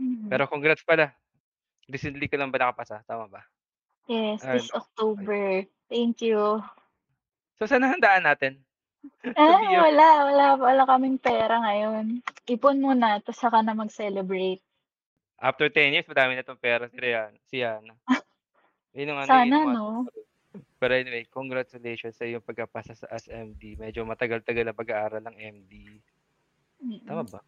Mm. Pero congrats pala. Recently ka lang ba nakapasa, tama ba? Yes, Ay this October. Thank you. So, saan na handaan natin? Sa Ah, BF. wala, wala wala kaming pera ngayon. Ipon muna tas saka na mag-celebrate. After 10 years madami na 'tong pera si Rihanna si Yana. Yun ang ano, yun Sana ang 'no? pero anyway, congratulations sa iyong pagkapasa sa as MD. Medyo matagal-tagal na pag-aaral ng MD. Tama Mm. ba?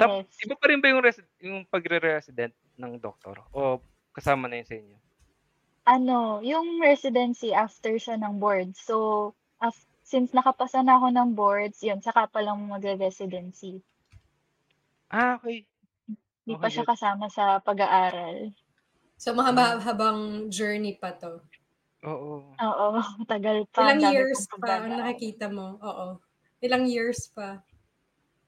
Tap Yes. iba pa rin ba yung resi yung pagre-resident ng doktor o kasama na yun sa inyo? Ano, yung residency after siya ng board. So, af since nakapasa na ako ng boards, yun saka pa lang magre-residency. Ah, okey. Di pa siya kasama sa pag-aaral. So, mahaba-habang journey pa 'to. Oo. Oo, matagal pa. Ilang Ang dami years pang pa ang pagdadaanan. nakikita mo? Oo. Ilang years pa?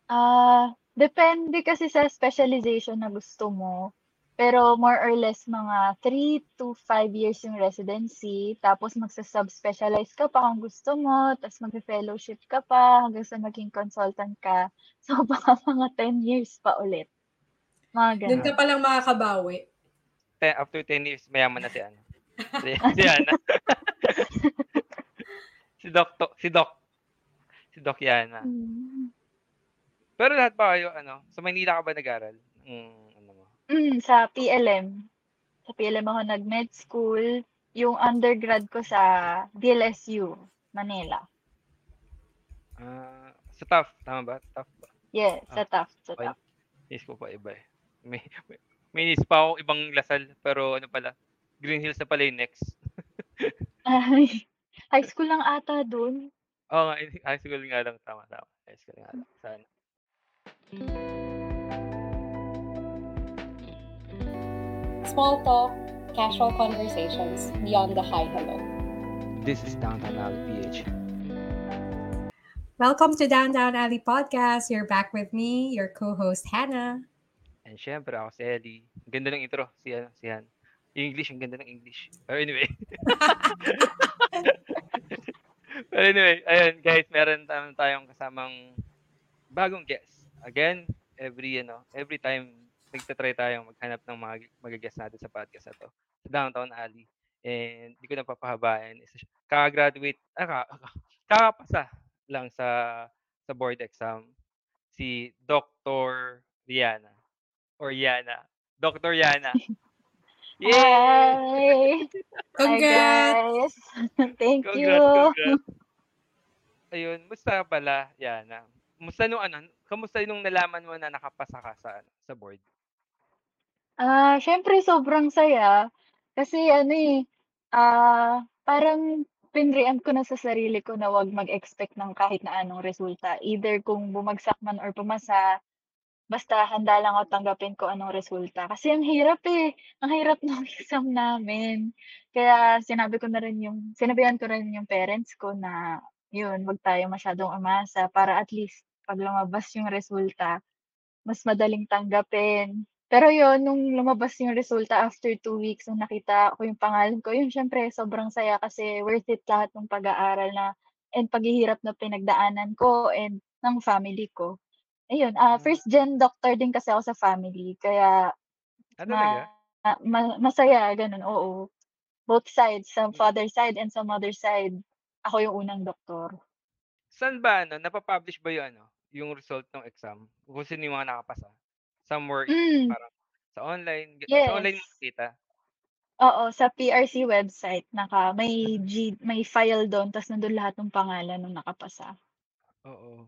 Ah, depende kasi sa specialization na gusto mo. Pero more or less mga 3 to 5 years yung residency, tapos magsu-subspecialize ka pa kung gusto mo, tas magfe-fellowship ka pa hanggang sa maging consultant ka. So, baka mga 10 years pa ulit. Mga Dun ka gano'n. palang makakabawi. Te after 10 years mayaman na si ano, si si Yana. Si Dokto si Doc si Doc Yana. Hmm. Pero lahat ba kayo ano, sa Maynila ka ba nag-aral? Hmm, ano mo? Hmm, sa PLM. Sa PLM ako nag-med school. Yung undergrad ko sa DLSU, Manila. Ah, sa Taft, tama ba? Taft ba? Yes, Ah, sa Taft, sa okey. Taft. Iniisip ko pa iba, eh. May may may iniisip pa akong ibang Lasal, pero ano pala, Green Hills na pala yung next. Ay, high school lang ata dun. Oo nga, eh, high school nga lang, tama, tama. High school nga lang, sana. Small talk, casual conversations beyond the hi hello. This is Downtown Alley PH. Welcome to Downtown Alley Podcast. You're back with me, your co-host Hannah. And siyempre ako si Ellie. Ganda ng intro, si si Han. Yung English, ang ganda ng English. Pero anyway. Pero anyway, ayun guys, meron tayong kasamang bagong guest. Again, every ano, every time nagta-try tayong maghanap ng mga maga-guest natin sa podcast na 'to, sa Downtown Alley. And di ko na papahabain, kaka-graduate ah, ka kakapasa lang sa sa board exam, si Doctor Rihanna or Yana. Doctor Yana. Yay! Hi! Hi, Congrats! guys. Thank you. Congrats, congrats. Ayun, musta pala, Yana? Musta nung ano, kamusta nung nalaman mo na nakapasa ka sa sa board? Ah, siyempre sobrang saya. Kasi ano, eh, ah, parang pinrian ko na sa sarili ko na 'wag mag-expect ng kahit na anong resulta. Either kung bumagsak man or pumasa, basta handa lang ako tanggapin kung anong resulta. Kasi ang hirap, eh, ang hirap nung exam namin. Kaya sinabi ko na rin yung sinabihan ko rin yung parents ko na yun, 'wag tayo masyadong umasa para at least 'pag lumabas yung resulta, mas madaling tanggapin. Pero yun, nung lumabas yung resulta after 2 weeks nung nakita ko yung pangalan ko, yun siyempre sobrang saya kasi worth it lahat nung pag-aaral na and paghihirap na pinagdaanan ko and ng family ko. Ayun, Hmm. first gen doctor din kasi ako sa family kaya Ah, ma talaga? ma masaya gano'n, oo. Both sides, sa Hmm. father side and sa mother side, ako yung unang doktor. Saan ba ano, napa-publish ba yung ano, yung result ng exam? Kung sino yung mga nakapasa? Somewhere Hmm. parang sa online, ga sa online Yes. nakita? Oo, sa PRC website naka may G may file dun ta's nandun lahat ng pangalan nung nakapasa. Oo.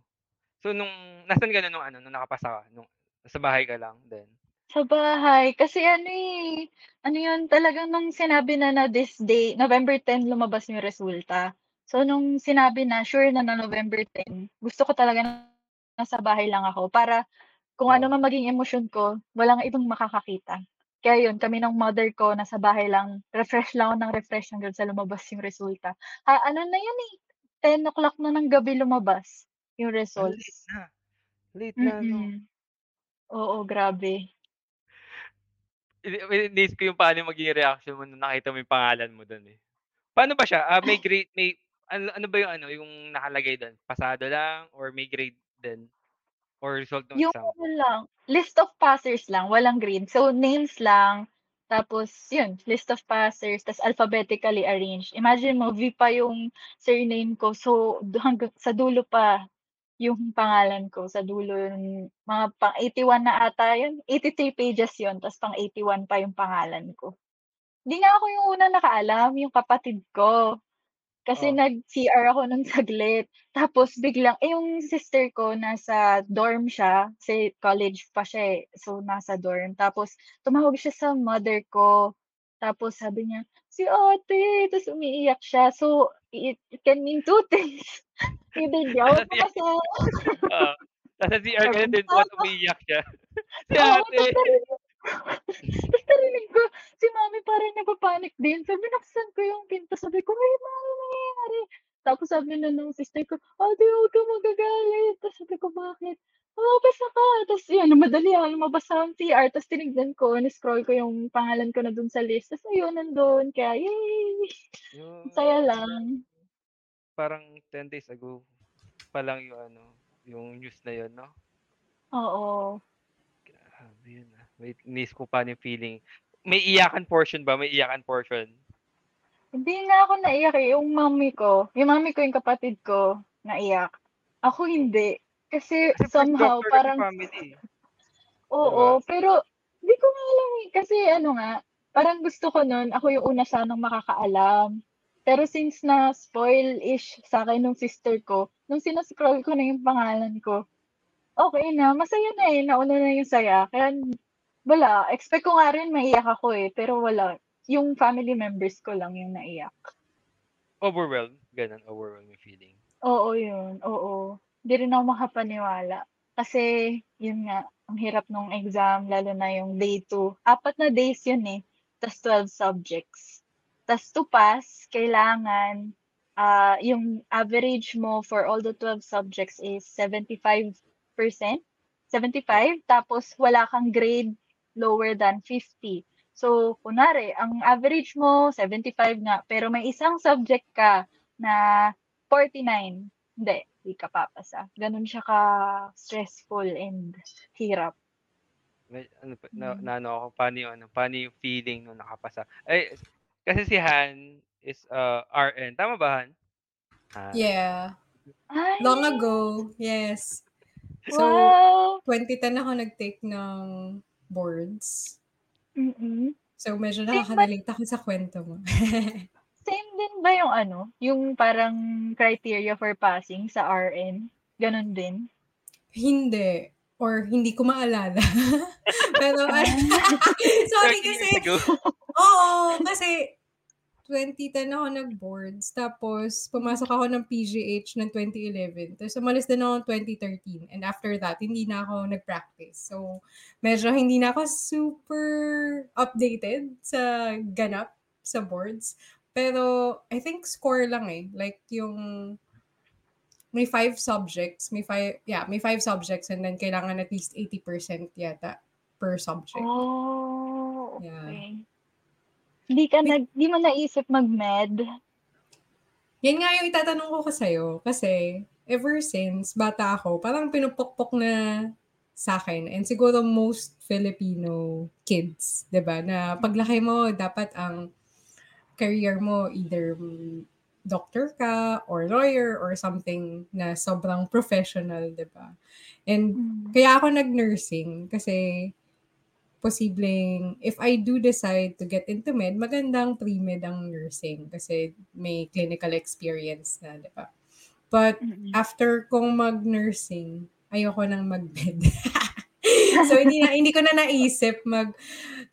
So nung nasaan ka na nung ano, nung nakapasa ka? Nung nasa bahay ka lang din? Sa bahay. Kasi ano, eh, ano yun talagang nung sinabi na na this day, November 10 lumabas yung resulta. So nung sinabi na sure na na November 10, gusto ko talaga na nasa bahay lang ako para kung ano Oo. man maging emosyon ko, walang ibang makakakita. Kaya yun, kami ng mother ko nasa bahay lang, refresh lang ako ng refresh hanggang sa lumabas yung resulta. Ah, ano na yun, eh, 10:00 na ng gabi lumabas yung Ah, late results. na. Late na 'no? Mm. Oo, grabe. Ini iniisip ko yung paano yung magiging reaction mo nung nakita mo yung pangalan mo dun, eh. Paano ba siya, ah, may grade may ano ano ba yung ano, yung nakalagay dun, pasado lang or may grade din? Or result ng Yung exam? ano lang, list of passers lang, walang grade. So, names lang, tapos yun, list of passers, tas alphabetically arranged. Imagine mo, V pa yung surname ko, so hanggang sa dulo pa yung pangalan ko, sa dulo yung mga pang 81 na ata yun, 83 pages yun, tas pang 81 pa yung pangalan ko. Hindi nga ako yung unang nakaalam, yung kapatid ko. Kasi Oh. nag-CR ako nun saglit, tapos biglang eh, yung sister ko nasa dorm siya, kasi college pa siya, eh, so nasa dorm. Tapos tumawag siya sa mother ko, tapos sabi niya, "Si ate," tas umiiyak siya. So, it it can mean two things, either ako Nasa CR pasa Oo. Nasa CR ka na din tapos umiiyak siya. Si Oo, ate. tas narinig ko si mommy parang nagpa-panic din. So, binuksan ko yung pinto, sabi ko, "Uy, ma, nangyayari?" Tapos sabi na nung sister ko, "Ate, huwag kang magagalit." Tas sabi ko, "Bakit?" "Oh, basa ka." Tas yun, madali ako lumabas ng CR, tas tinignan ko, ni-scroll ko yung pangalan ko na dun sa list, tas ayun, nandun. Kaya, yay! Yung saya lang. parang 10 days ago pa lang yung ano, yung news na yun, no? Oo. Grabe yun, ah. Wait, inis ko pa yung feeling. May iyakan portion ba? May iyakan portion? Hindi nga ako naiyak, eh, yung mommy ko, yung mommy ko, yung kapatid ko, naiyak. Ako hindi. Kasi Kasi somehow sa parang family. Oo, pero di ko nga alam, eh, kasi ano nga, parang gusto ko nun, ako yung una sanang makakaalam. Pero since na-spoil-ish sa'kin nung sister ko, nung sina-scroll ko na yung pangalan ko, okey na, masaya na, eh, nauna na yung saya. Kaya wala, expect ko nga rin maiyak ako, eh, pero wala. Yung family members ko lang yung naiyak. Overwhelmed. Ganun, overwhelming feeling. Oo, yun, oo. Di rin ako makapaniwala. Kasi yun nga, ang hirap nung exam lalo na yung day 2. Apat na days yun, eh, tas 12 subjects. Tas to pass, kailangan, ah, yung average mo for all the 12 subjects is 75%, 75, tapos wala kang grade lower than 50. So, kunwari ang average mo 75 nga, pero may isang subject ka na 49, hindi, di ka papasa. Gano'n siya ka-stressful and hirap. May ano pa na Hmm. naano ako, paano yung ano, paano yung feeling nung nakapasa? Ay, kasi si Han is, uh, RN. Tama ba, Han? Han? Yeah. Ay! Long ago, yes. So, Wow! 2010 ako nag-take ng boards. Mm. So, medyo Same ba nakaka-relate ako sa kwento mo. same din ba yung ano, yung parang criteria for passing sa RN? Gano'n din? Hindi. Or hindi ko maalala. Pero, Ah. sorry 30 kasi, years ago. oo, kasi 2010 ako nag-boards. Tapos, pumasok ako ng PGH ng 2011. Tapos, umalis din ako ng 2013. And after that, hindi na ako nag-practice. So, medyo hindi na ako super updated sa ganap sa boards. Pero, I think score lang eh. Like, yung may five subjects, may five, yeah, may five subjects and then kailangan at least 80% yata per subject. Oh, Yeah. Hindi ka nag di mo naisip mag-med? Yan nga yung itatanong ko sa'yo. Kasi, ever since bata ako, parang pinupukpok na sa'kin and siguro most Filipino kids, 'di ba, na paglaki mo dapat ang career mo either doctor ka or lawyer or something na sobrang professional, 'di ba? And Hmm. kaya ako nag-nursing kasi posibleng if I do decide to get into med, magandang pre-med ang nursing kasi may clinical experience na, 'di ba? But Mm. after kong mag-nursing, ayoko nang mag-med. so hindi na hindi ko na naisip mag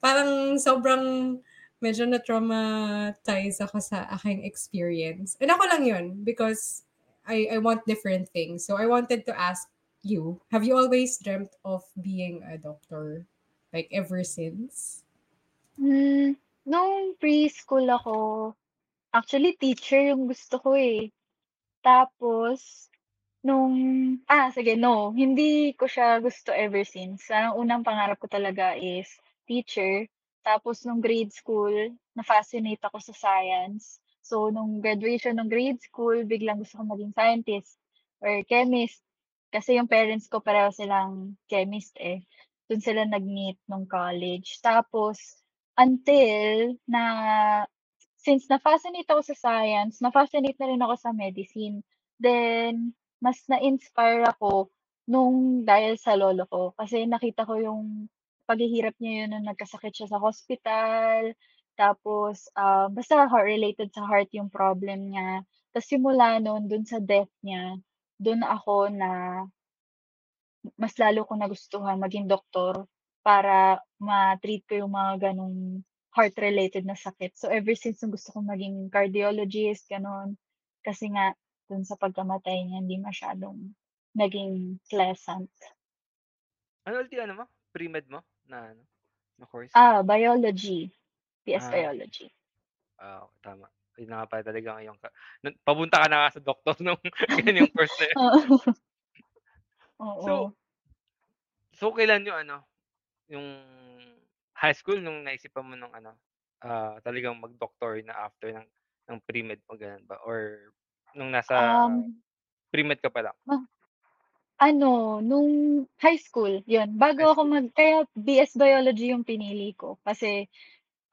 parang sobrang medyo na-traumatize ako sa aking experience. And ako lang 'yun because I I want different things. So I wanted to ask you, have you always dreamt of being a doctor? Like ever since? Hmm, nung preschool ako, actually teacher yung gusto ko, eh. Tapos nung ah, sige no, hindi ko siya gusto ever since. Ang unang pangarap ko talaga is teacher. Tapos nung grade school, na-fascinate ako sa science. So nung graduation ng grade school, biglang gusto ko maging scientist or chemist. Kasi yung parents ko pareho silang chemist eh. Dun sila nag-meet nung college. Tapos until na since na-fascinate ako sa science, na-fascinate na rin ako sa medicine. Then mas na-inspire ako nung dahil sa lolo ko. Kasi nakita ko yung paghihirap niya yun nung nagkasakit siya sa hospital. Tapos, ah, basta heart related sa heart yung problem niya. Tas simula nun dun sa death niya, dun ako na mas lalo kong nagustuhan maging doktor para ma-treat ko yung mga ganong heart-related na sakit. So ever since nung gusto kong maging cardiologist, gano'n. Kasi nga dun sa pagkamatay niya hindi masyadong naging pleasant. Ano ulit ano mo? Pre-med mo na ano, na course? Ah, biology. PS Ah. biology. Ah, tama. Yun na nga pala talaga yung ka nun papunta ka na nga sa doktor nung ganyan yung course na yun. Oo. So so kailan yung ano, yung high school nung naisipan mo nung ano, ah, talagang mag-doktor na after ng ng pre-med mo, gano'n ba? Or nung nasa Um pre-med ka pa lang? Ma ano, nung high school, yun. Bago High ako school. mag kaya BS Biology yung pinili ko. Kasi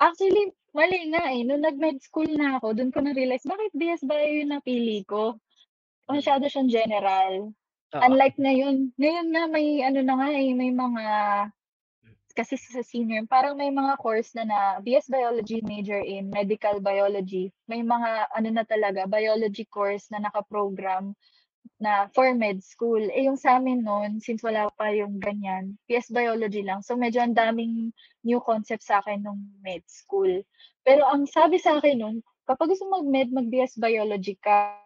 actually mali nga, eh, nung nag-med school na ako dun ko na-realize bakit BS Bio yung napili ko. Mm. Masyado siyang general. Oo. Unlike ngayon, ngayon na may ano na nga, eh, may mga kasi sa senior parang may mga course na na BS Biology major in medical biology. May mga ano na talaga, biology course na naka-program na for med school. Eh, yung sa'min nun since wala pa yung ganyan, PS Biology lang. So medyo ang daming new concept sa'kin nung med school. Pero ang sabi sa'kin nun, kapag gusto mag-med, mag-BS Biology ka.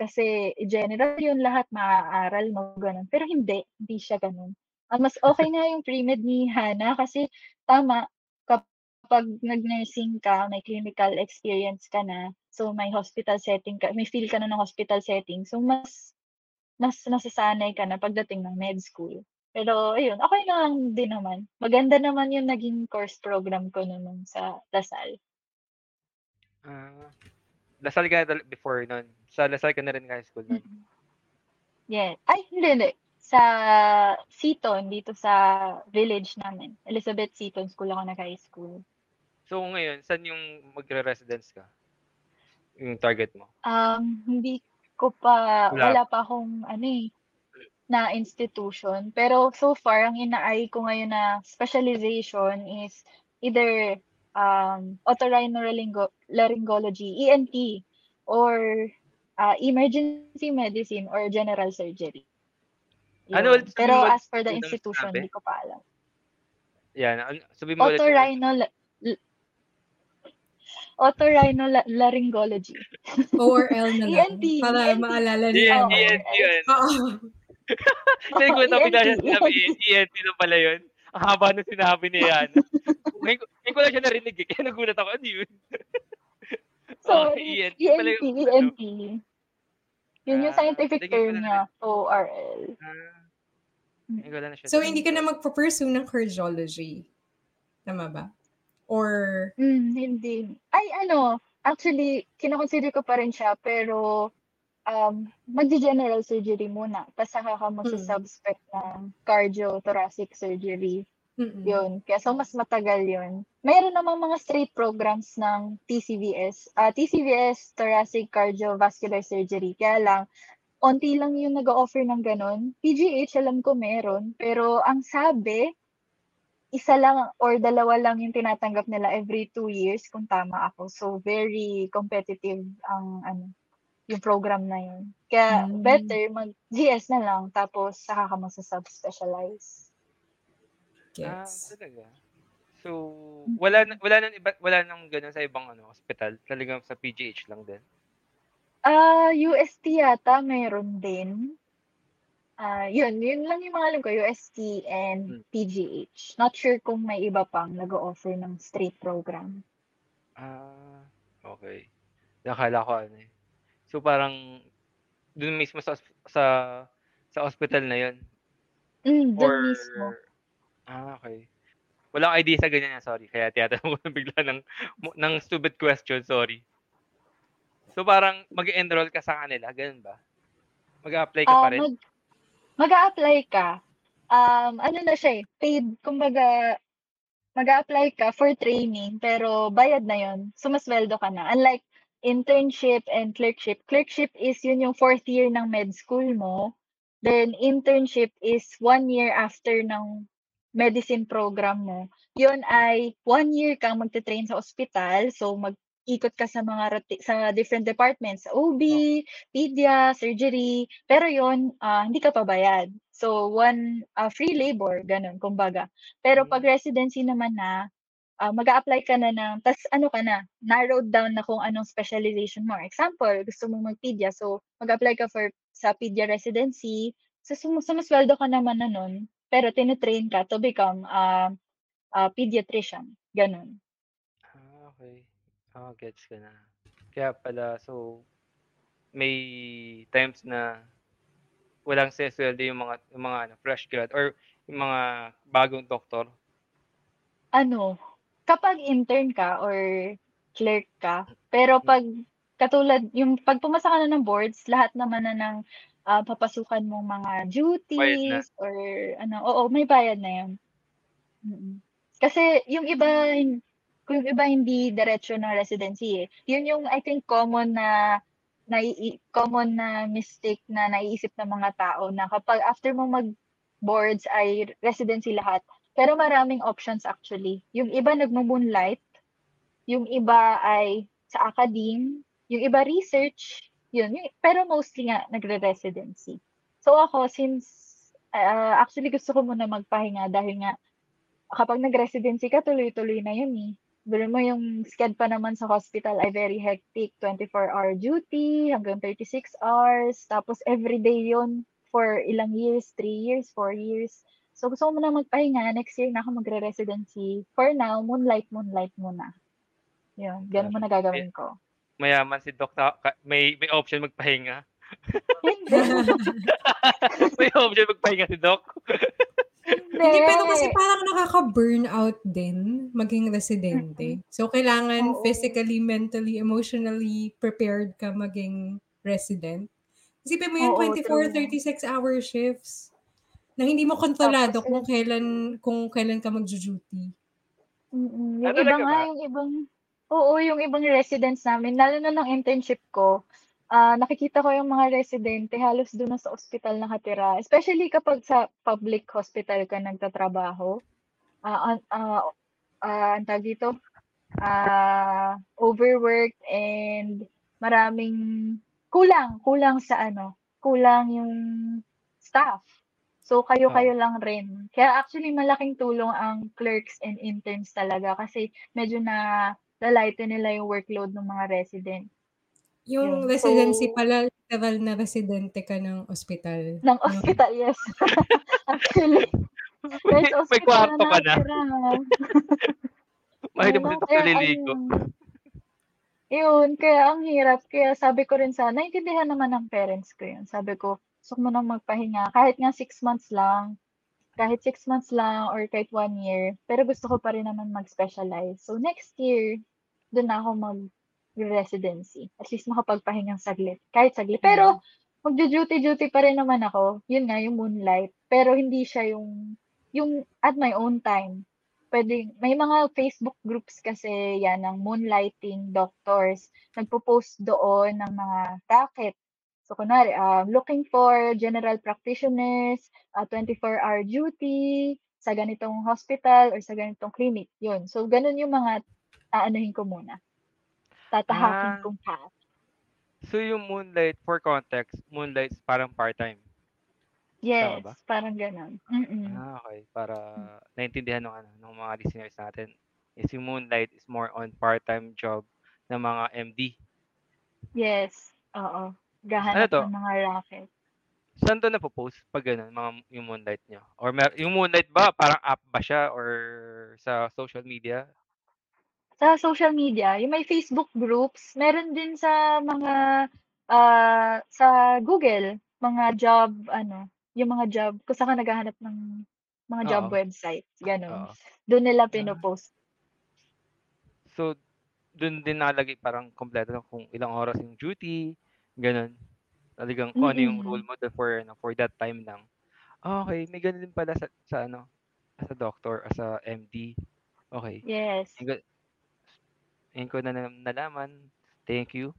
Kasi general yun lahat maaaral mo, gano'n. Pero hindi, hindi siya gano'n. Ang mas okey nga yung pre-med ni Hana kasi tama, kapag nag-nursing ka, may clinical experience ka na, so may hospital setting ka may feel ka na ng hospital setting. So mas mas nasasanay ka na pagdating ng med school. Pero ayun, okey lang din naman. Maganda naman yung naging course program ko nung sa Lasal. Ah, Lasal ka before nun? Sa Lasal ka na rin high school nun? Yeah. Ay hindi, hindi. Sa Seaton, dito sa village namin. Elizabeth Seaton School ako nag-high school. So ngayon, saan yung magre-residence ka? Yung target mo? Um, hindi ko pa Wala. wala pa akong ano, eh, na institution. Pero so far ang ina-eye ko ngayon na specialization is either, um, otorhinolaryngol laryngology, ENT or, ah, emergency medicine or general surgery. Ano Yun. ulit sabihin Pero mo as for the institution, hindi ko pa alam. Yan, ano sabihin mo l otorhinolaryngology. ORL na lang. ENT, Para ENT. maalala EN nila. Oo, ENT yun. Oo. Hindi ko na ENT, sinabi, ENT. ENT na pala yun. Ang haba nung sinabi ni Yana. Ngayon ko ngayon ko lang siya narinig, eh, kaya nagulat ako, ano yun? Sorry, ENT pala ENT, ano. ENT. Yun yung Ah, scientific term niya, ORL. Ah, na siya So, hindi ka na magpo-pursue ng cardiology. Tama ba? Or, Hmm, hindi. Ay ano, actually kino-consider ko pa rin siya pero, um, magge-general surgery muna tas saka ka Mm. magsu-subspec ng cardio-thoracic surgery. mm. Yun, kaya so mas matagal yun. Meron namang mga straight programs ng TCVS, ah, TCVS Thoracic Cardiovascular Surgery kaya lang onti lang yung nag-o-offer ng gano'n. PGH alam ko meron, pero ang sabi, isa lang or dalawa lang yung tinatanggap nila every 2 years kung tama ako. So very competitive ang ano, yung program na yun. Kaya Hmm. better mag-GS na lang tapos saka ka magsa-subspecialize. Ah, Gets. talaga. So, wala wala nang iba wala nang gano'n sa ibang ano, ospital, talagang sa PGH lang din? Ah, UST yata meron din. Ah, yun, yun lang yung mga alam ko, UST and Hmm. PGH. Not sure kung may iba pang nag-o-offer ng straight program. Ah, okey. Akala ko ano, eh, so parang dun mismo sa sa sa ospital na yun? Hmm, Or dun mismo. ah, okey. Wala akong idea sa ganyan, sorry kaya tinatanong ko bigla ng ng stupid question, sorry. So parang mag-e-enroll ka sa kanila, gano'n ba? Mag-a-apply ka Ah, pa rin? mag mag-a-apply ka. Um, ano na siya eh, paid, kumbaga, mag-a-apply ka for training, pero bayad na yun. Sumasweldo ka na. Unlike internship and clerkship. Clerkship is yun yung fourth year ng med school mo. Then internship is one year after ng medicine program mo. Yun ay one year kang magte-train sa ospital. So mag-ikot ka sa mga sa different departments, OB, pedia, surgery. Pero yun, ah, hindi ka pabayad. So one ah, free labor, ganun, kumbaga. Pero pag residency naman na, ah, mag-a-apply ka na ng, tas ano ka na, narrowed down na kung anong specialization mo. Example, gusto mong mag-pedia, so mag-apply ka for sa pedia residency, so sum sumasweldo ka naman na nun, pero tine-train ka to become ah, ah, pediatrician, ganun. Ah, okay. Ah, gets ko na. Kaya pala, so, may times na walang sesweldo yung mga, yung mga ano, fresh grad or yung mga bagong doktor. Ano, kapag intern ka or clerk ka, pero pag katulad yung pag pumasa ka na ng boards, lahat naman na ng ah, papasukan mong mga duties or ano, oo, may bayad na yun. Mm. Kasi yung iba, hin- kung yung iba hindi diretso na residency eh. Yun yung I think common na nai common na mistake na naiisip ng mga tao na kapag after mo mag boards ay residency lahat. Pero maraming options actually. Yung iba nagmo-moonlight, yung iba ay sa academe, yung iba research, yun. Yung, pero mostly nga nagre-residency. So ako, since uh, actually gusto ko muna magpahinga dahil nga kapag nag-residency ka, tuloy-tuloy na yun eh. Pero mo yung sked pa naman sa hospital ay very hectic. 24-hour duty hanggang 36 hours. Tapos everyday yun for ilang years, 3 years, 4 years. So gusto ko muna magpahinga. Next year na ako magre-residency. For now, moonlight, moonlight muna. Yun, ganun muna gagawin ko. Mayaman si Doc na may may option magpahinga. May option magpahinga si Doc. Hindi, pero kasi parang nakaka-burnout din maging residente. So, kailangan Oo. physically, mentally, emotionally prepared ka maging resident. Isipin mo yung Oo, 24, true. 36 hour shifts na hindi mo kontrolado Tapos, kung kailan kung kailan ka mag-duty. Mm, Ah, yung iba talaga nga, ba? yung ibang oo, yung ibang residents namin, lalo na ng internship ko, ah, nakikita ko yung mga residente halos doon na sa ospital nakatira. Especially kapag sa public hospital ka nagtatrabaho. Ah, an ah, ah, ang tawag dito, ah, overworked and maraming kulang, kulang sa ano, kulang yung staff. So kayo-kayo lang rin. Kaya actually malaking tulong ang clerks and interns talaga kasi medyo na lalighten nila yung workload ng mga resident. Yung Yun. residency So, pala, literal na residente ka ng ospital. ng ospital, yes. actually, may, there's may kwarto ka na. Makita mo kaya naliligo. Yun, kaya ang hirap. Kaya sabi ko rin sana, naiintindihan naman ng parents ko yun. Sabi ko, gusto ko munang magpahinga. Kahit nga six months lang, kahit six months lang or kahit one year, pero gusto ko pa rin naman mag-specialize. So next year, doon na ako mag-residency. At least makapagpahingang saglit. Kahit saglit. Pero magjo-duty-duty pa rin naman ako. Yun nga, yung moonlight. Pero hindi siya yung, yung at my own time. Pwede, may mga Facebook groups kasi yan ng moonlighting doctors. Nagpo-post doon ng mga racket. So, kunwari, um, looking for general practitioners, uh, 24-hour duty, sa ganitong hospital or sa ganitong clinic. Yun. So, ganun yung mga aanuhin ko muna. Tatahakin Ah. kong path. So yung Moonlight, for context, Moonlight is parang part-time. Yes, parang ganun. Mm-mm. Ah, okay. Para naintindihan ng, ano, ng mga listeners natin. Is yung Moonlight is more on part-time job ng mga MD. Yes, oo. Gahanap Ano to? ng mga racket. Saan to napopost pag ganun, mga yung Moonlight nyo? Or mer- yung Moonlight ba, parang app ba siya or sa social media? Sa social media, yung may Facebook groups, meron din sa mga ah, sa Google, mga job, ano, yung mga job, kung saan ka naghahanap ng mga job Oo. websites, ganun. Oo. Doon nila Ah. pinopost. So, dun din nakalagay parang kompleto na kung ilang oras yung duty, ganun. Talagang kung ano yung Mm-mm. role mo doon for, ano, for that time lang. Okey, may gano'n din pala sa sa ano, as a doctor, as a MD. Okey. Yes. Ga ngayon ko na na nalaman. Thank you.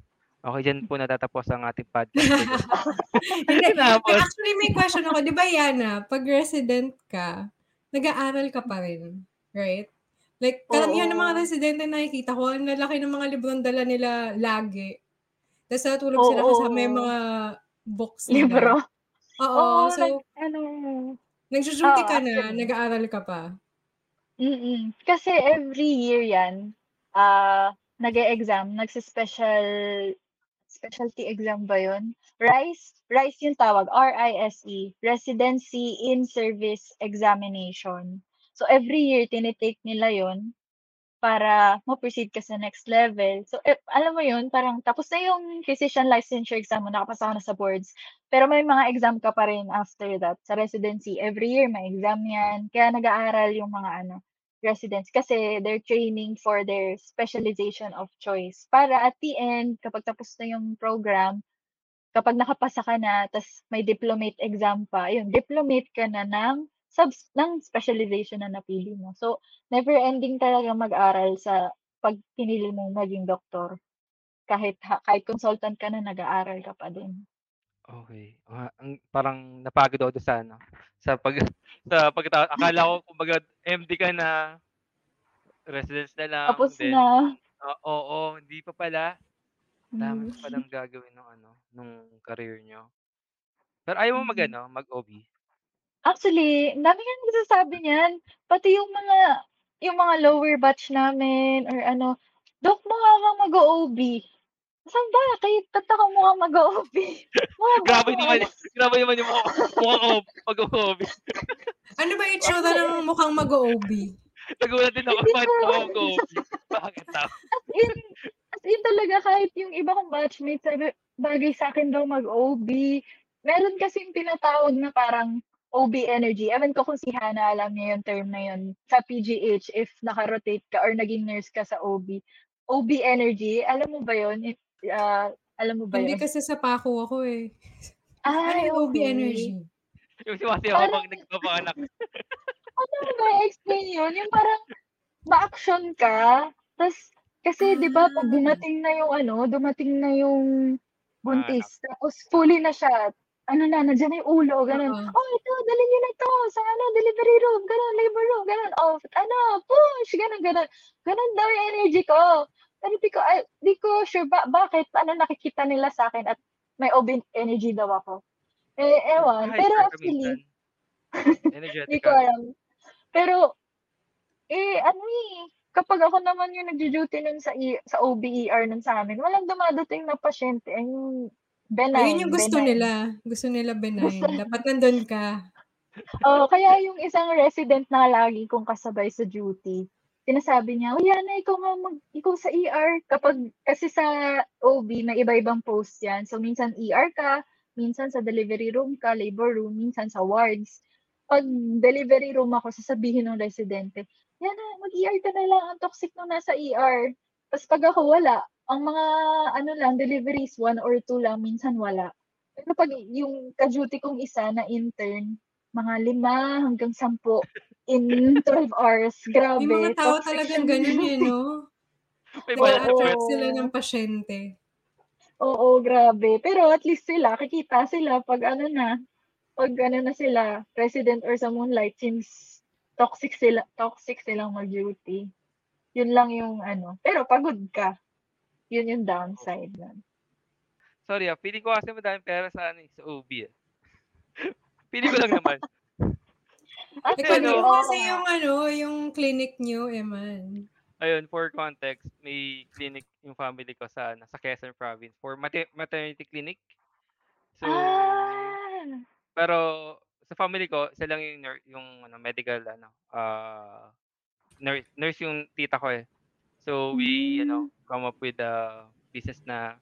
Okey, diyan po natatapos ang ating podcast. Hindi, Tapos actually may question ako. 'Di ba, Yana, 'pag resident ka, nag-aaral ka pa rin, right? Like, karamihan ng mga Oo. residente nakikita ko, ang lalaki ng mga librong dala nila lagi. Tas natutulog sila kasama yung Oo. mga books nila. Libro. Oo, Oo, so nag-ano nagdu-duty oo, ka na, actually. nag-aaral ka pa? Mm. Kasi every year 'yan, ah, nag-e-exam, nagse-special specialty exam ba 'yun? RISE, RISE yung tawag, R-I-S-E, Residency in Service Examination. So, every year tini-take nila 'yun para ma-proceed ka sa next level. So, eh, alam mo 'yun, parang tapos na yung physician licensure exam mo, nakapasa ka na sa boards, pero may mga exam ka pa rin after that sa residency. Every year may exam 'yan, kaya nag-aaral yung mga ano, residents kasi they're training for their specialization of choice. Para at the end, kapag tapos na yung program, kapag nakapasa ka na ta's may diplomate exam pa, ayun, diplomate ka na ng subs ng specialization na napili mo. So, never ending talagang mag-aral sa 'pag pinili mong maging doktor. Kahit kahit consultant ka na, nag-aaral ka pa din. Okey. Ah, ang parang napagod ako dun sa ano, sa pag sa pagkata akala ko kumbaga MD ka na, residence na lang, Tapos then na. ah, oo, hindi pa pala. Dami Hmm. pa palang gagawin nung ano, nung career niyo. Pero ayaw mo Mm. mag-ano, mag-OB? Actually, ang dami ngang nagsasabi niyan. Pati yung mga yung mga lower batch namin or ano, "Dok, mukha kang mag-o-OB." Saan bakit? Ba't ako mukhang ba Grabe naman grabe naman yung mukha mukha ko mag-o-OB. Ano ba itsura ng mukhang mag-o-OB? Nagulat din ako, Hindi bakit ko mukha mag-o-OB? Bakit daw? As in as in talaga kahit yung iba kong batchmates sabi bagay sa'kin daw mag-OB. Meron kasing tinatawag na parang OB energy. Ewan ko kung si Hana alam niya yung term na yun sa PGH if naka-rotate ka or naging nurse ka sa OB. OB energy, alam mo ba yun? Ah, alam mo ba Hindi yun? kasi sa pako ako, eh. Ano Ay, yung OB energy? Yung sumasayaw Parang habang nagpapanganak. Paano ko ma-e-explain yun? Yung parang ma-action ka, ta's kasi 'di ba 'pag Ah. dumating na yung ano, dumating na yung buntis tapos fully na siya, ano na, nandiyan na yung ulo, gano'n. Oo. "Oh, ito dalhin niyo na 'to sa ano, delivery room," gano'n, labor room, gano'n. "Oh, ano, push," gano'n, gano'n. Gano'n daw yung energy ko. Pero di ko ay di ko sure ba bakit, ano nakikita nila sa'kin at may OB energy daw ako. Eh, ewan. Pero Pa-hyper ka actually Di ko alam. Pero, eh, ano, eh, kapag ako naman yung nagdu-duty nun sa E sa OB/ER nun sa'min, walang dumadating na pasyente, I mean, benign, Ayun yung gusto benign. nila. Gusto nila benign. Dapat nandun ka. Oo, kaya yung isang resident na lagi kong kasabay sa duty, sinasabi niya, "Uy, Yana, ikaw nga mag ikaw sa ER." Kapag kasi sa OB may iba-ibang post 'yan. So, minsan ER ka, minsan sa delivery room ka, labor room, minsan sa wards. 'Pag delivery room ako, sasabihin nung residente, "Yana, mag-ER ka na lang, ang toxic nung nasa ER." Ta's 'pag ako wala, ang mga ano lang, deliveries 1 or 2 lang, minsan wala. Pero 'pag yung ka-duty kong isa na intern, mga 5 hanggang 10 in 12 hours. May Grabe, mga tao toxic talagang siya. ganun, eh, 'no? May bad Nag-a-attract trip. sila Oo. ng pasyente. Oo, grabe. Pero at least sila, kikita sila 'pag ano na, 'pag ano na sila, resident or sa moonlight since toxic sila toxic silang mag-duty. Yun lang yung ano, pero pagod ka. Yun yung downside nun. Sorry, ah, feeling ko kasi madaming pera sa ano, eh, sa OB, eh. Feeling ko lang naman. Eh, Kasi ano kasi yung ano, yung clinic niyo, Eman. Ayun, for context, may clinic yung family ko sa sa Quezon Province for mate maternity clinic. So, Ah. pero sa family ko, isa lang yung yung ano, medical ano, ah, nurse nurse yung tita ko, eh. So, we ano, Hmm. come up with a business na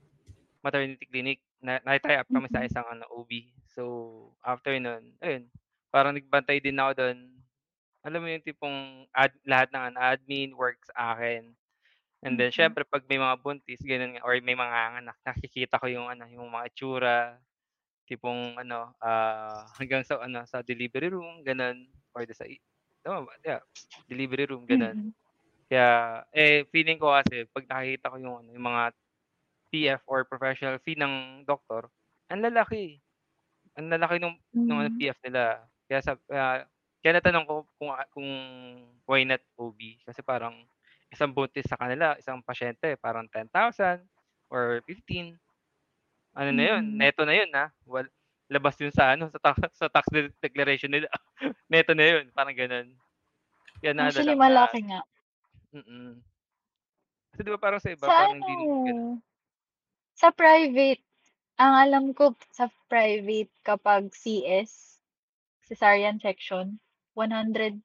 maternity clinic na naki-tie up kami sa Mm. isang ano, OB. So, after nun, ayun, parang nagbantay din ako dun. Alam mo yung tipong ad lahat ng ano, admin work sa akin. And then Mm. siyempre 'pag may mga buntis, gano'n nga or may manganganak, nakikita ko yung ano, yung mga itsura. Tipong ano, ah, hanggang sa ano, sa delivery room, gano'n or sa i tama ba? Yeah, delivery room, gano'n. Mm. Kaya, eh, feeling ko kasi 'pag nakikita ko yung ano, yung mga PF or professional fee ng doktor, ang lalaki. Ang lalaki nung nung ano, Hmm. PF nila. Kaya sab ah, kaya natanong ko kung, ah, kung why not OB? Kasi parang isang buntis sa kanila, isang pasyente parang 10,000 or 15. Ano na yun, Mm. neto na yun, ah, wal labas yun sa ano, sa tax sa tax de declaration nila. Neto na yun, parang gano'n. Kaya naano Actually, lang na malaki nga. mm. Kasi 'di ba parang sa iba Sa parang ano, hindi gano'n. sa private, ang alam ko sa private kapag CS, cesarean section, 100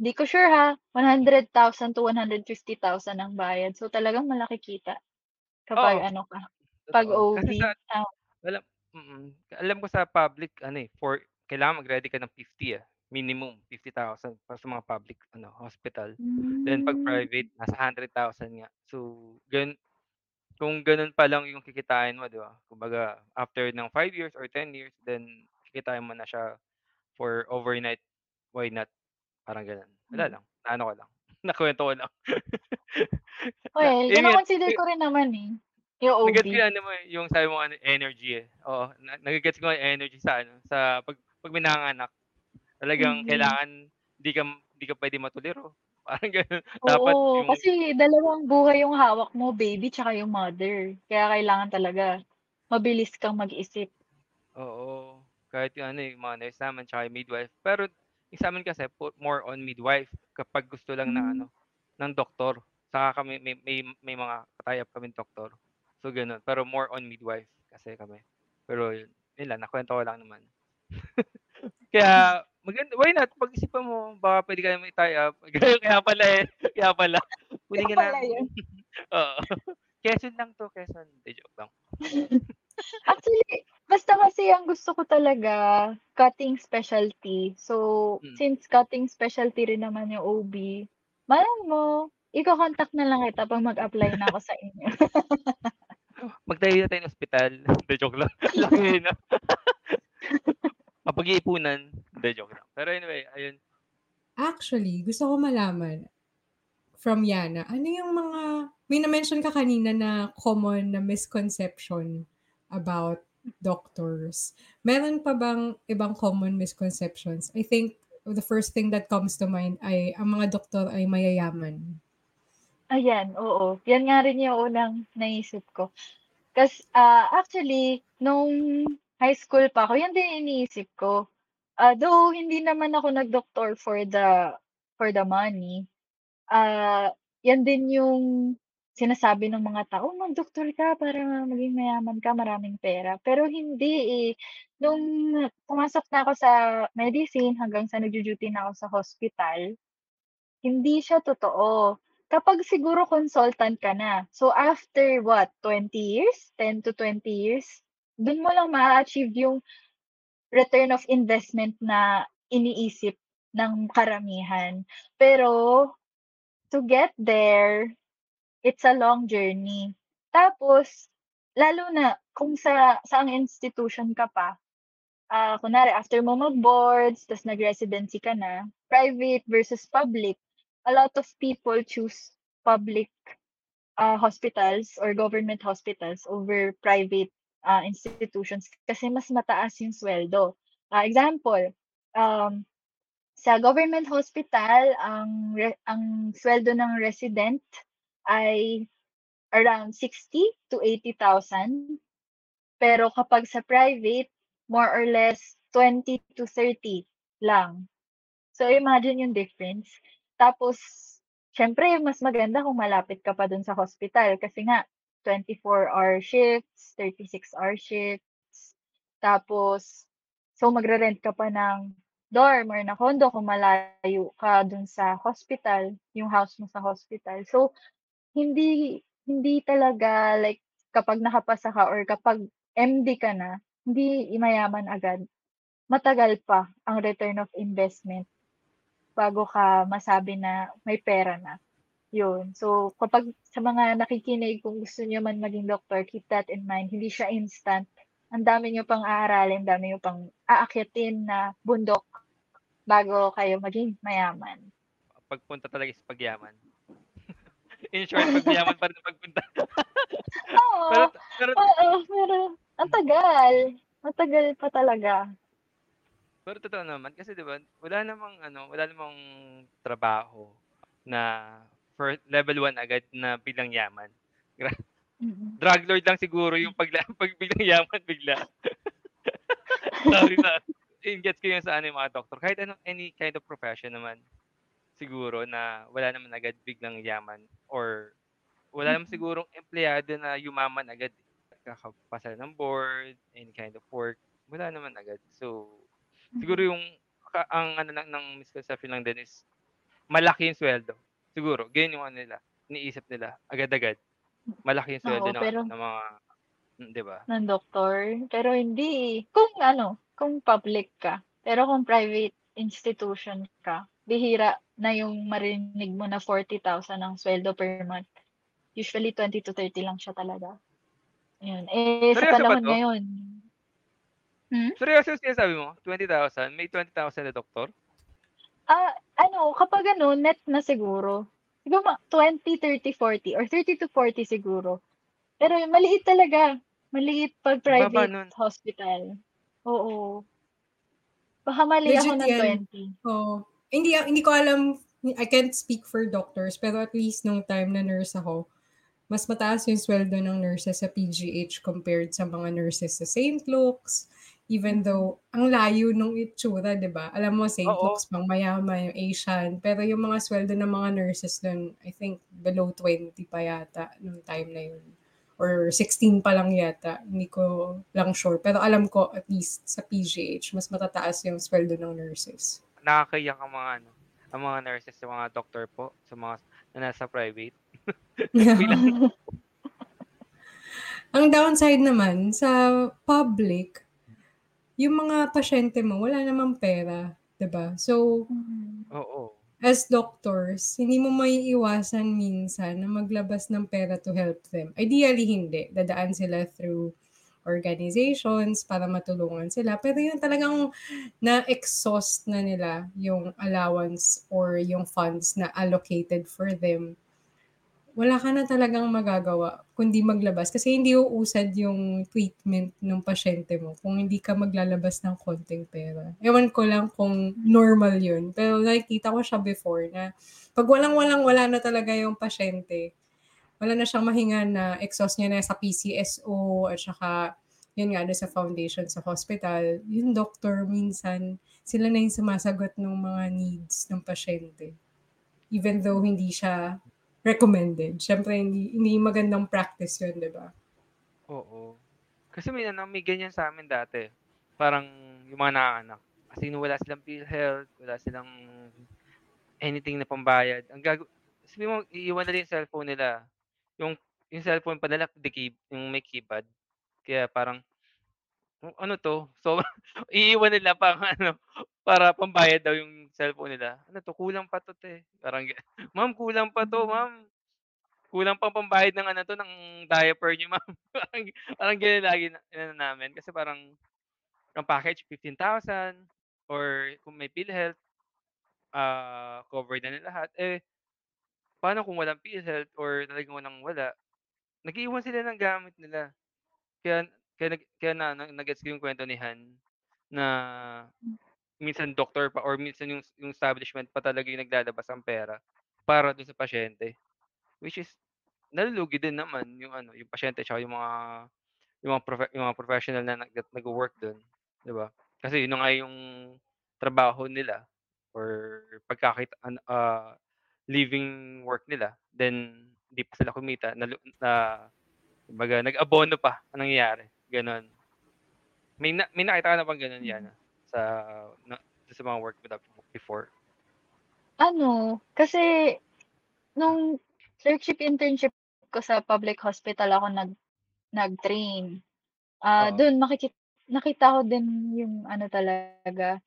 di ko sure ha, 100,000 to 150,000 ang bayad. So, talagang malaki kita kapag Oo. ano ka, 'pag Totoo. Kasi OB. sa Ah. alam mm, alam ko sa public ano, eh, for kailangan mag-ready ka ng 50, ah, minimum 50,000 para sa mga public ano, hospital. Then 'pag Hmm. private nasa 100,000 nga. So, gan kung gano'n pa lang yung kikitain mo, 'di ba? Kumbaga after ng 5 years or 10 years, then kikitain mo na siya for overnight, why not? Parang gano'n. Wala Mm. lang, naano ko lang, nakuwento ko lang. Na Well, yun nga, kino-consider eh ko rin naman, eh, yung na-gets ko OB. ano mo, eh, yung sabi mo ano, energy, eh. Oo, na nage-gets ko yung energy sa ano, sa 'pag 'pag may nanganganak. Talagang Mm. kailangan di ka di ka puwedeng matuliro, parang gano'n. Dapat Oo, yung kasi dalawang buhay yung hawak mo, baby tsaka yung mother. Kaya kailangan talaga mabilis kang mag-isip. Oo, kahit yung ano, yung mga nurse naman tsaka yung midwife. Pero yung sa'min kasi po more on midwife kapag gusto lang ng Hmm. ano, ng doktor. Saka kami may may may mga ka-tie-up kaming doktor. So, gano'n. Pero more on midwife kasi kami. Pero yun, yun lang, nakuwento ko lang naman. Kaya maganda why not? Pag-isipan mo baka puwede ka namang i-tie up. Kaya pala, eh, kaya pala. Puwede Kaya ka yun. oo. Quezon lang 'to, Quezon. Hindi, joke lang. Actually, basta kasi ang gusto ko talaga cutting specialty. So, Mm. since cutting specialty rin naman yung OB, malay mo iko-contact na lang kita 'pag mag-apply na ako sa inyo. Magtayo na tayo ng ospital. Hindi, joke lang. Laki, 'no? Mapag-iipunan. Hindi, joke lang. Pero anyway, ayun. Actually, gusto ko malaman from Yana, ano yung mga may na-mention ka kanina na common na misconception about doctors. Meron pa bang ibang common misconceptions? I think the first thing that comes to mind ay ang mga doktor ay mayayaman. Ayan, oo. Yan nga rin yung unang naisip ko. Kas ah, actually nung high school pa ako, yan din iniisip ko. Ah, though hindi naman ako nag-doktor for the for the money, ah, yan din yung sinasabi ng mga tao, "Mag-doktor ka para maging mayaman ka, maraming pera." Pero hindi, eh. Nung pumasok na ako sa medicine hanggang sa nagdu-duty na ako sa hospital, hindi siya totoo. Kapag siguro consultant ka na. So, after what, 20 years, 10 to 20 years, dun mo lang maa-achieve yung return of investment na iniisip ng karamihan. Pero to get there, it's a long journey. Tapos lalo na kung sa saang institution ka pa, ah, kunwari after mo mag-boards ta's nag-residency ka na, private versus public, a lot of people choose public, ah, hospitals or government hospitals over private, ah, institutions kasi mas mataas yung suweldo. Ah, example, um, sa government hospital ang re ang suweldo ng resident ay around 60 to 80,000. Pero kapag sa private, more or less 20 to 30 lang. So, imagine yung difference. Tapos siyempre mas maganda kung malapit ka pa dun sa hospital kasi nga 24-hour shifts, 36-hour shifts. Tapos so magre-rent ka pa ng dorm or na condo kung malayo ka dun sa hospital, yung house mo sa hospital. So, hindi hindi talaga like kapag nakapasa ka or kapag MD ka na, hindi mayaman agad. Matagal pa ang return of investment bago ka masabi na may pera na, yun. So, kapag sa mga nakikinig kung gusto niyo man maging doktor, keep that in mind. Hindi siya instant ang dami niyo pang aaralin, ang dami niyo pang aakyatin na bundok bago kayo maging mayaman. Pagpunta talaga is pagyaman. In short, pagyaman pa rin ang pagpunta. Oo. Pero pero Oo, pero ang tagal. Matagal pa talaga. pero totoo naman kasi 'di ba, wala namang ano, wala namang trabaho na for level 1 agad na biglang yaman. Drug lord lang siguro yung pagla pag biglang yaman bigla. Sorry na. Gets ko yung sa ano yung mga doktor. Kahit ano, any kind of profession naman siguro na wala naman agad biglang yaman or wala naman sigurong empleyado na yumaman agad. Kakapasa ng board, any kind of work, wala naman agad. So, siguro yung ka ang ano lang ng misconception lang din is malaki yung sweldo. Siguro, ganyan yung ano nila, iniisip nila agad-agad. Malaki yung sweldo ng pero ng mga hmm, 'di ba? ng doktor, pero hindi kung ano, kung public ka. Pero kung private institution ka, bihira na yung marinig mo na 40,000 ang sweldo per month. Usually 20 to 30 lang siya talaga. Ayun. Eh, sa Seryoso ba panahon ngayon Hmm? Seryoso yung sinasabi mo? 20,000? May 20,000 na doktor? Ah, ano, kapag ano, net na siguro. Siguro mga 20, 30, 40 or 30 to 40 siguro. Pero maliit talaga. Maliit 'pag baba private nun. hospital. Oo. Baka mali ako Legit ng yan. 20. Oo. Hindi hindi ko alam, I can't speak for doctors, pero at least nung time na nurse ako, mas mataas yung sweldo ng nurses sa PGH compared sa mga nurses sa St. Luke's. Even though, ang layo nung itsura, di ba? Alam mo, St. Oo. Luke's, pang mayaman, yung Asian. Pero yung mga sweldo ng mga nurses dun, I think, below 20 pa yata nung time na yun. Or 16 pa lang yata. Hindi ko lang sure. Pero alam ko, at least sa PGH, mas matataas yung sweldo ng nurses. Nakakahiya ang mga ano, ang mga nurses, sa mga doktor po, sa mga na nasa private. Ang downside naman sa public, yung mga pasyente mo, wala namang pera, 'di ba? So, Mm. oo. as doctors, hindi mo maiiwasan minsan na maglabas ng pera to help them. Ideally, hindi. Dadaan sila through organizations para matulungan sila. Pero yun talagang na-exhaust na nila yung allowance or yung funds na allocated for them. Wala ka na talagang magagawa kundi maglabas kasi hindi uusad yung treatment ng pasyente mo kung hindi ka maglalabas ng konting pera. Ewan ko lang kung normal yun. Pero nakikita ko siya before na pag walang-walang wala na talaga yung pasyente, wala na siyang mahinga na exhaust niya na sa PCSO at saka yun nga doon sa foundation sa hospital, yung doctor minsan sila na yung sumasagot ng mga needs ng pasyente. Even though hindi siya recommended. Siyempre, hindi, hindi magandang practice yun, di ba? Oo. Kasi may ano, may ganyan sa amin dati. Parang yung mga nakaanak. Kasi wala silang PhilHealth, wala silang anything na pambayad. Ang gago sabi mo, iiwan nila yung cellphone nila. Yung yung cellphone pa nila, the yung may keypad. Kaya parang, "Oh, ano to? So, iiwan nila pang ano, para pambayad daw yung cellphone nila. Ano to, kulang pa to te. Parang, ma'am, kulang pa to, Mm. ma'am. Kulang pang pambayad ng ano to, ng diaper niyo, ma'am. parang, parang ganyan lagi na, ano namin. Kasi parang, ang package, 15,000. Or kung may PhilHealth, ah covered na nila lahat. Eh, paano kung walang PhilHealth or talagang walang wala? Nag-iiwan sila ng gamit nila. Kaya, kaya, nag, kaya na, na, nag-gets ko yung kwento ni Han na minsan doktor pa or minsan yung, yung establishment pa talaga yung naglalabas ang pera para doon sa pasyente. Which is, nalulugi din naman yung ano, yung pasyente tsaka yung mga yung mga, profe- yung mga professional na nag, nag-work doon, 'di ba? Kasi yun nga yung trabaho nila or pagkakita an- ah, living work nila, then hindi pa sila kumita na, na kumbaga, nag-abono pa ang nangyayari. Ganon. May na, may nakita ka na bang ganon yan sa na, sa mga work mo before? Ano, kasi nung clerkship internship ko sa public hospital ako nag nag-train. Ah, Oo. dun makikita nakita ko din yung ano talaga,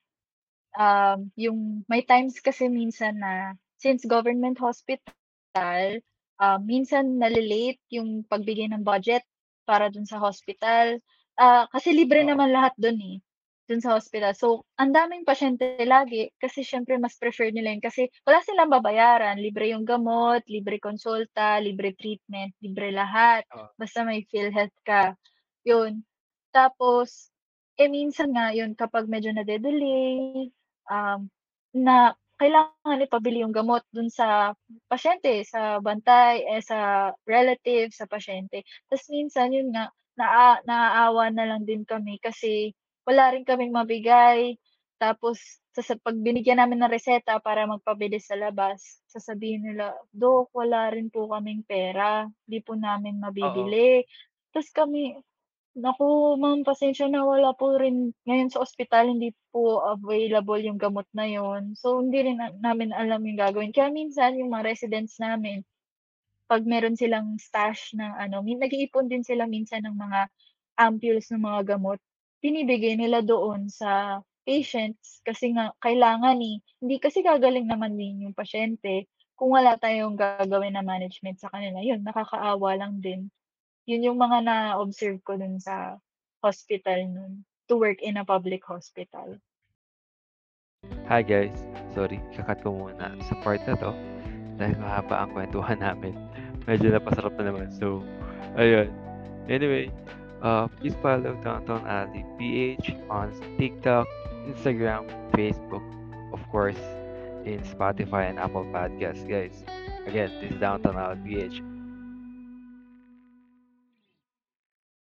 um, yung may times kasi minsan na since government hospital, ah, minsan nale-late yung pagbigay ng budget para dun sa hospital. ah, kasi libre Oo. naman lahat dun, eh, dun sa hospital. So, ang daming pasyente lagi kasi siyempre mas prefer nila yun kasi wala silang babayaran, libre yung gamot, libre konsulta, libre treatment, libre lahat, Oo. basta may PhilHealth ka, yun. Tapos, eh, minsan nga yun kapag medyo nade-delay, um, na kailangan ipabili yung gamot dun sa pasyente, sa bantay, eh, sa relative, sa pasyente. Tas minsan yun nga, naa naaawa na lang din kami kasi wala rin kaming mabigay. Tapos sasa 'pag binigyan namin ng reseta para magpabili sa labas, sasabihin nila, "Dok, wala rin po kaming pera, 'di po namin Oo. mabibili." Tas kami, "Naku ma'am, pasensya na wala po rin ngayon sa ospital hindi po available yung gamot na yun." So, hindi rin na namin alam yung gagawin. Kaya minsan yung mga residents namin, 'pag meron silang stash ng ano, mi nag-iipon din sila minsan ng mga ampules ng mga gamot, binibigay nila doon sa patients kasi nga kailangan, eh. Hindi kasi gagaling naman din yung pasyente kung wala tayong gagawin na management sa kanila, yun nakakaawa lang din. Yun yung mga na-observe ko dun sa hospital nun, to work in a public hospital. Hi guys, sorry ika-cut ko muna sa part na 'to dahil mahaba ang kuwentuhan namin. Medyo napasarap na naman. So, ayun. Anyway, uh, please follow Downtown Alley PH on TikTok, Instagram, Facebook, of course, in Spotify and Apple Podcasts, guys. Again, this is Downtown Alley PH.